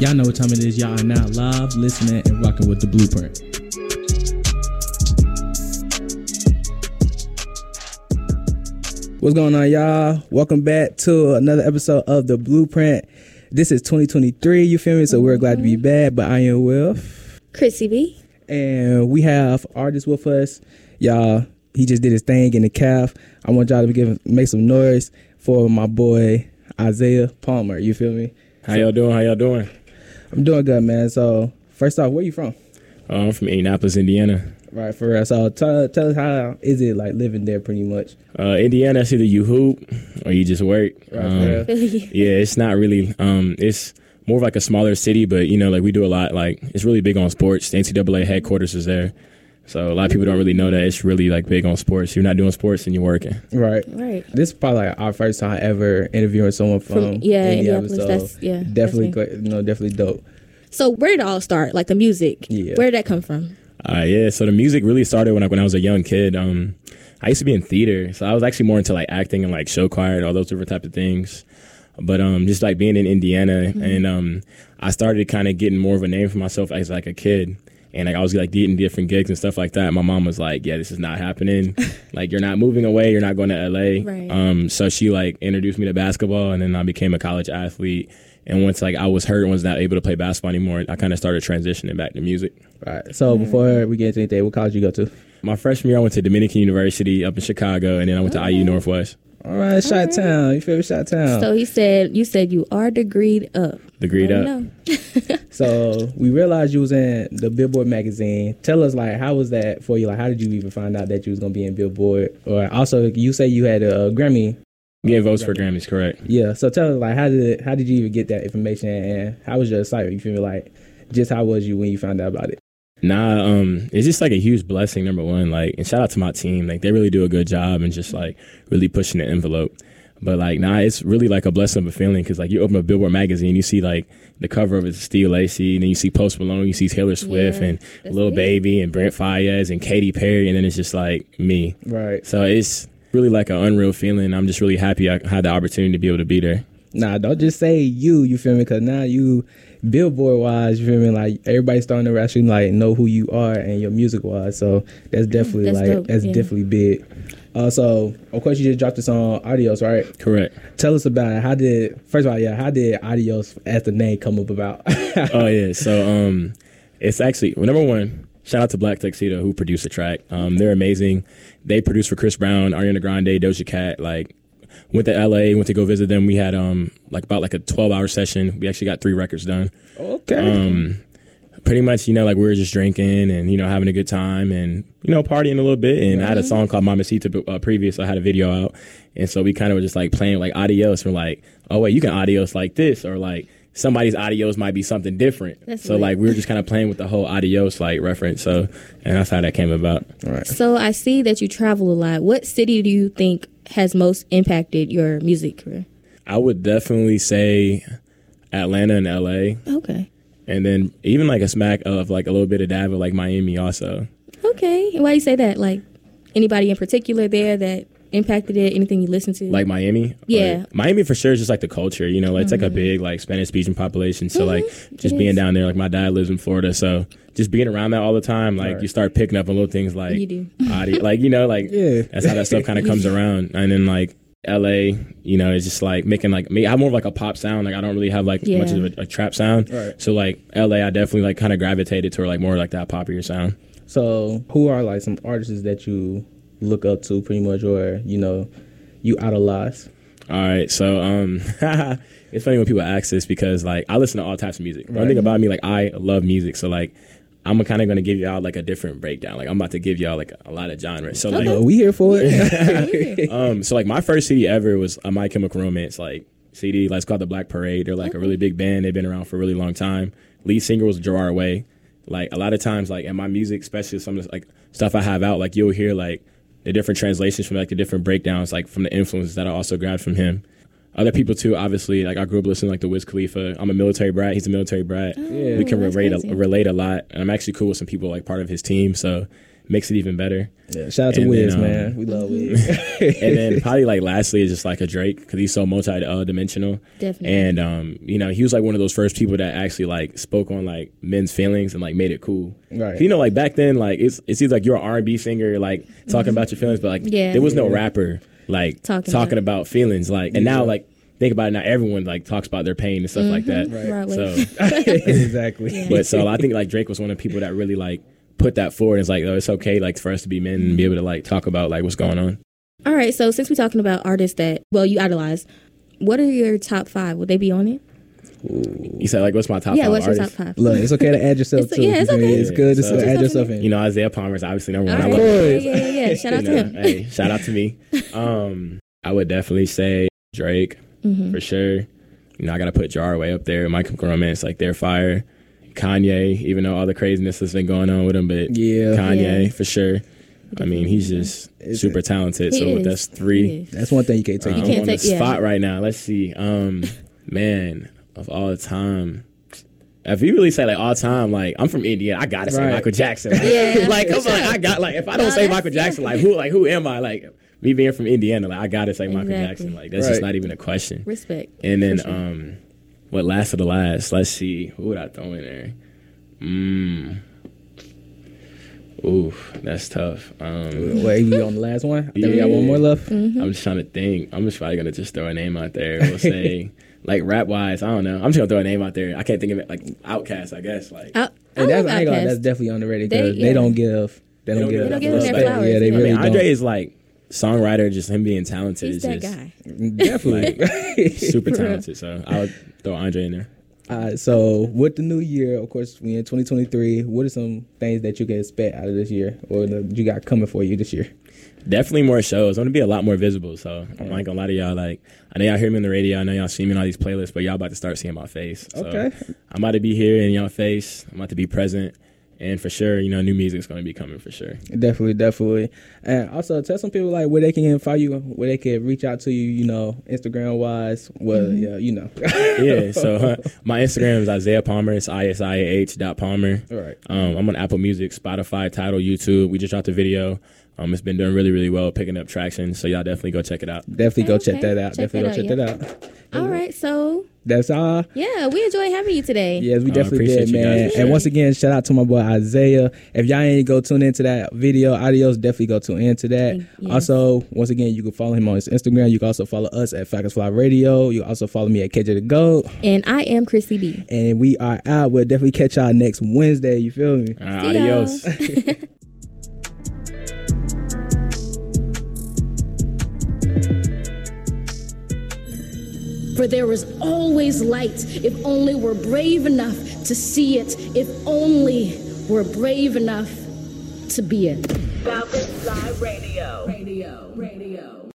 Y'all know what time it is. Y'all are now live, listening, and rocking with the blueprint. What's going on, y'all? Welcome back to another episode of the Blueprint. This is 2023, you feel me? So we're glad to be mm-hmm. back. But I am Wilf. Chrissy B. And we have artists with us. Y'all, he just did his thing in the calf. I want y'all to give make some noise for my boy Isaiah Palmer. You feel me? How y'all doing? How y'all doing? I'm doing good, man. So first off, where you from? Uh, I'm from Indianapolis, Indiana. Right, for real. So tell, tell us how is it like living there pretty much? Uh, Indiana, it's either you hoop or you just work. Right, Um, for real. yeah, it's not really. Um, it's more of like a smaller city, but you know, like we do a lot. Like it's really big on sports. The NCAA headquarters is there, so a lot of people don't really know that it's really like big on sports. You're not doing sports and you're working. Right. Right. This is probably like our first time ever interviewing someone from, From- yeah, Indianapolis. Indianapolis, So that's- yeah, definitely, me. great, you know, definitely dope. So where did it all start? Like the music. Yeah. Where did that come from? Uh, yeah, so the music really started when I when I was a young kid. Um, I used to be in theater, so I was actually more into like acting and like show choir and all those different type of things. But um, just like being in Indiana, and um, I started kind of getting more of a name for myself as like a kid, and like I was like getting different gigs and stuff like that. My mom was like, "Yeah, this is not happening. like you're not moving away. You're not going to LA." Right. Um, so she like introduced me to basketball, and then I became a college athlete. And once like I was hurt and was not able to play basketball anymore, I kind of started transitioning back to music. Right. So before we get into anything, what college you go to? My freshman year, I went to Dominican University up in Chicago, and then I went to IU Northwest. All right, Shot Town. You feel me? Shot Town. So he said you said you are degreed up. Degreed Let up. So we realized you was in the Billboard magazine. Tell us like how was that for you? Like how did you even find out that you was gonna be in Billboard? Or also you say you had a, Grammy. Yeah, votes for Grammys, correct? Yeah. So tell us like how did how did you even get that information and how was your excitement? You feel me like just how was you when you found out about it? Nah, um, it's just like a huge blessing. Number one, like, and shout out to my team. Like, they really do a good job and just like really pushing the envelope. But like, nah, it's really like a blessing of a feeling because like you open a Billboard magazine, you see like the cover of it is Steve Lacy, and then you see Post Malone, you see Taylor Swift Yeah, and that's Lil big. Baby and Brent Faiyaz and Katy Perry, and then it's just like me. Right. So it's really like an unreal feeling. I'm just really happy I had the opportunity to be able to be there. Nah, don't just say you. You feel me? Because now you, Billboard wise, you feel me? Like everybody's starting to actually like know who you are and your music wise. So that's definitely that's like dope, that's yeah. definitely big. Uh, so of course you just dropped this on Adios, right? Correct. Tell us about it. How did first of all, yeah, how did Adios as the name come up about? oh yeah. So um, it's actually well, number one. Shout out to Black Tuxedo who produced the track. Um, they're amazing. They produced for Chris Brown, Ariana Grande, Doja Cat. Like went to LA, went to go visit them. We had um like about like a twelve hour session. We actually got three records done. okay. Um, pretty much, you know, like we were just drinking and you know having a good time and you know partying a little bit. And I had a song called Mamacita uh, previous. I had a video out, and so we kind of were just like playing like adios. We're like, oh wait, you can adios like this, or like somebody's adios might be something different. That's so lit. like we were just kind of playing with the whole adios like reference. So and that's how that came about. all right. So I see that you travel a lot. What city do you think has most impacted your music career? I would definitely say Atlanta and LA, Okay. and then even like a smack of like a little bit of dab of like Miami also. Okay. And why do you say that? Like anybody in particular there that impacted it? Anything you listen to? like Miami. Yeah. Like, Miami for sure is just like the culture, you know, like, it's like a mm-hmm. big like Spanish speaking population. So like mm-hmm. just It being is. down there, like my dad lives in Florida, so just being around that all the time, like Right. you start picking up on little things like You do. audio, like you know, like Yeah. that's how that stuff kind of comes around. And then like LA, you know, it's just like making like me. I have more of like a pop sound. Like I don't really have like Yeah. much of a, a trap sound. Right. So like LA, I definitely like kind of gravitated toward like more like that poppier sound. So who are like some artists that you look up to pretty much, or you know, you idolize? All right, so um, it's funny when people ask this because like I listen to all types of music. One Right. thing about me, like I love music, so like I'm kind of gonna give y'all like a different breakdown. Like I'm about to give y'all like a lot of genres. So like, Uh, we here for it. um, so like my first CD ever was a My Chemical Romance like CD. Like it's called the Black Parade. They're like a really big band. They've been around for a really long time. Lead singer was Gerard Way. Like a lot of times, like in my music, especially some of the, like stuff I have out, like you'll hear like the different translations from like the different breakdowns, like from the influences that I also grabbed from him. Other people too, obviously. Like I grew up listening like the Wiz Khalifa. I'm a military brat. He's a military brat. Yeah. we can relate a, relate a lot, and I'm actually cool with some people like part of his team. So makes it even better. Yeah, shout out to And Wiz, then, um, man. We love Wiz. and then probably like lastly is just like a Drake because he's so multi uh, dimensional. Definitely. And um, you know, he was like one of those first people that actually like spoke on like men's feelings and like made it cool. Right. You know, like back then, like it's it seems like you're an R and B singer, like talking about your feelings, but like Yeah. there was no rapper like Talking talking, about- about, feelings. Like and now like think about it now, everyone like talks about their pain and stuff like that. Right. So exactly. but so I think like Drake was one of the people that really like put that forward. It's like, oh, it's okay like for us to be men and be able to like talk about like what's going on. All right. So since we're talking about artists that well you idolize, what are your top five? Would they be on it? You said like, what's my top yeah. five What's your top five? Look, it's okay to add yourself It's- too. yeah, it's You feel okay. It's good to So- still add Yourself yourself in in. You know, Isaiah Palmer is obviously number one. All I right. would, Yeah, yeah, yeah, yeah. Shout out to know, him. hey, shout out to me. Um, I would definitely say Drake Mm-hmm. for sure. You know, I gotta put Gerard Way up there. My Chemical Romance, like they're fire. Kanye, even though all the craziness has been going on with him, but Yeah. Kanye Yeah. for sure. I mean, he's just Is super it- talented. He so is. that's three. That's one thing you can't take. I'm can't on take- the yeah. spot right now. Let's see. Um, man, of all time. If you really say like all time, like I'm from Indiana, I gotta say Right. Michael Jackson. Like, Yeah. like come on, I got like if I don't No, say Michael Jackson, like who like who am I? Like me being from Indiana, like I gotta say Michael Jackson. Like that's just not even a question. Respect. And then sure. um, what last of the last? Let's see. Who would I throw in there? Mmm. Ooh, that's tough. Um, Wait, we on the last one? I think we got one more left. Mm-hmm. I'm just trying to think. I'm just probably gonna just throw a name out there. We'll say like rap wise, I don't know. I'm just gonna throw a name out there. I can't think of it like OutKast, I guess. Like I, I that's, love I ain't gonna, that's definitely underrated They- because they, yeah. don't give. They don't, don't give. give- They don't give them their flowers, Yeah, they yeah. I really mean, Andre don't. is like songwriter, just him being talented He's is that just guy. Definitely. super talented. So I would throw Andre in there. Uh, so with the new year, of course, we in 2023. What are some things that you can expect out of this year, or that you got coming for you this year? Definitely more shows. I'm gonna be a lot more visible. So I'm like a lot of y'all. Like I know y'all hear me on the radio. I know y'all see me on all these playlists, but y'all about to start seeing my face. So Okay. I'm about to be here in y'all face. I'm about to be present, and for sure, you know, new music's gonna be coming for sure. Definitely, definitely. And also tell some people like where they can find you, where they can reach out to you. You know, Instagram wise. Well, Mm-hmm. yeah, you know. yeah. So uh, my Instagram is Isaiah Palmer. It's I S I A H dot Palmer. All right. Um, I'm on Apple Music, Spotify, Tidal, YouTube. We just dropped a video. Um, it's been doing really, really well, picking up traction. So y'all definitely go check it out. Definitely go check that out. Check definitely go out, check that out. All right. So That's all. yeah, we enjoy having you today. Yes, we definitely appreciate did, man. And once again, shout out to my boy Isaiah. If y'all ain't go tune into that video, Adios, definitely go tune into that. Yes. Also, once again, you can follow him on his Instagram. You can also follow us at Falcons Fly Radio. You can also follow me at KJ the Goat. And I am Chrissy B. And we are out. We'll definitely catch y'all next Wednesday. You feel me? Uh, adios. For there is always light if only we're brave enough to see it, if only we're brave enough to be it. Falcon Fly Radio. Radio. Radio.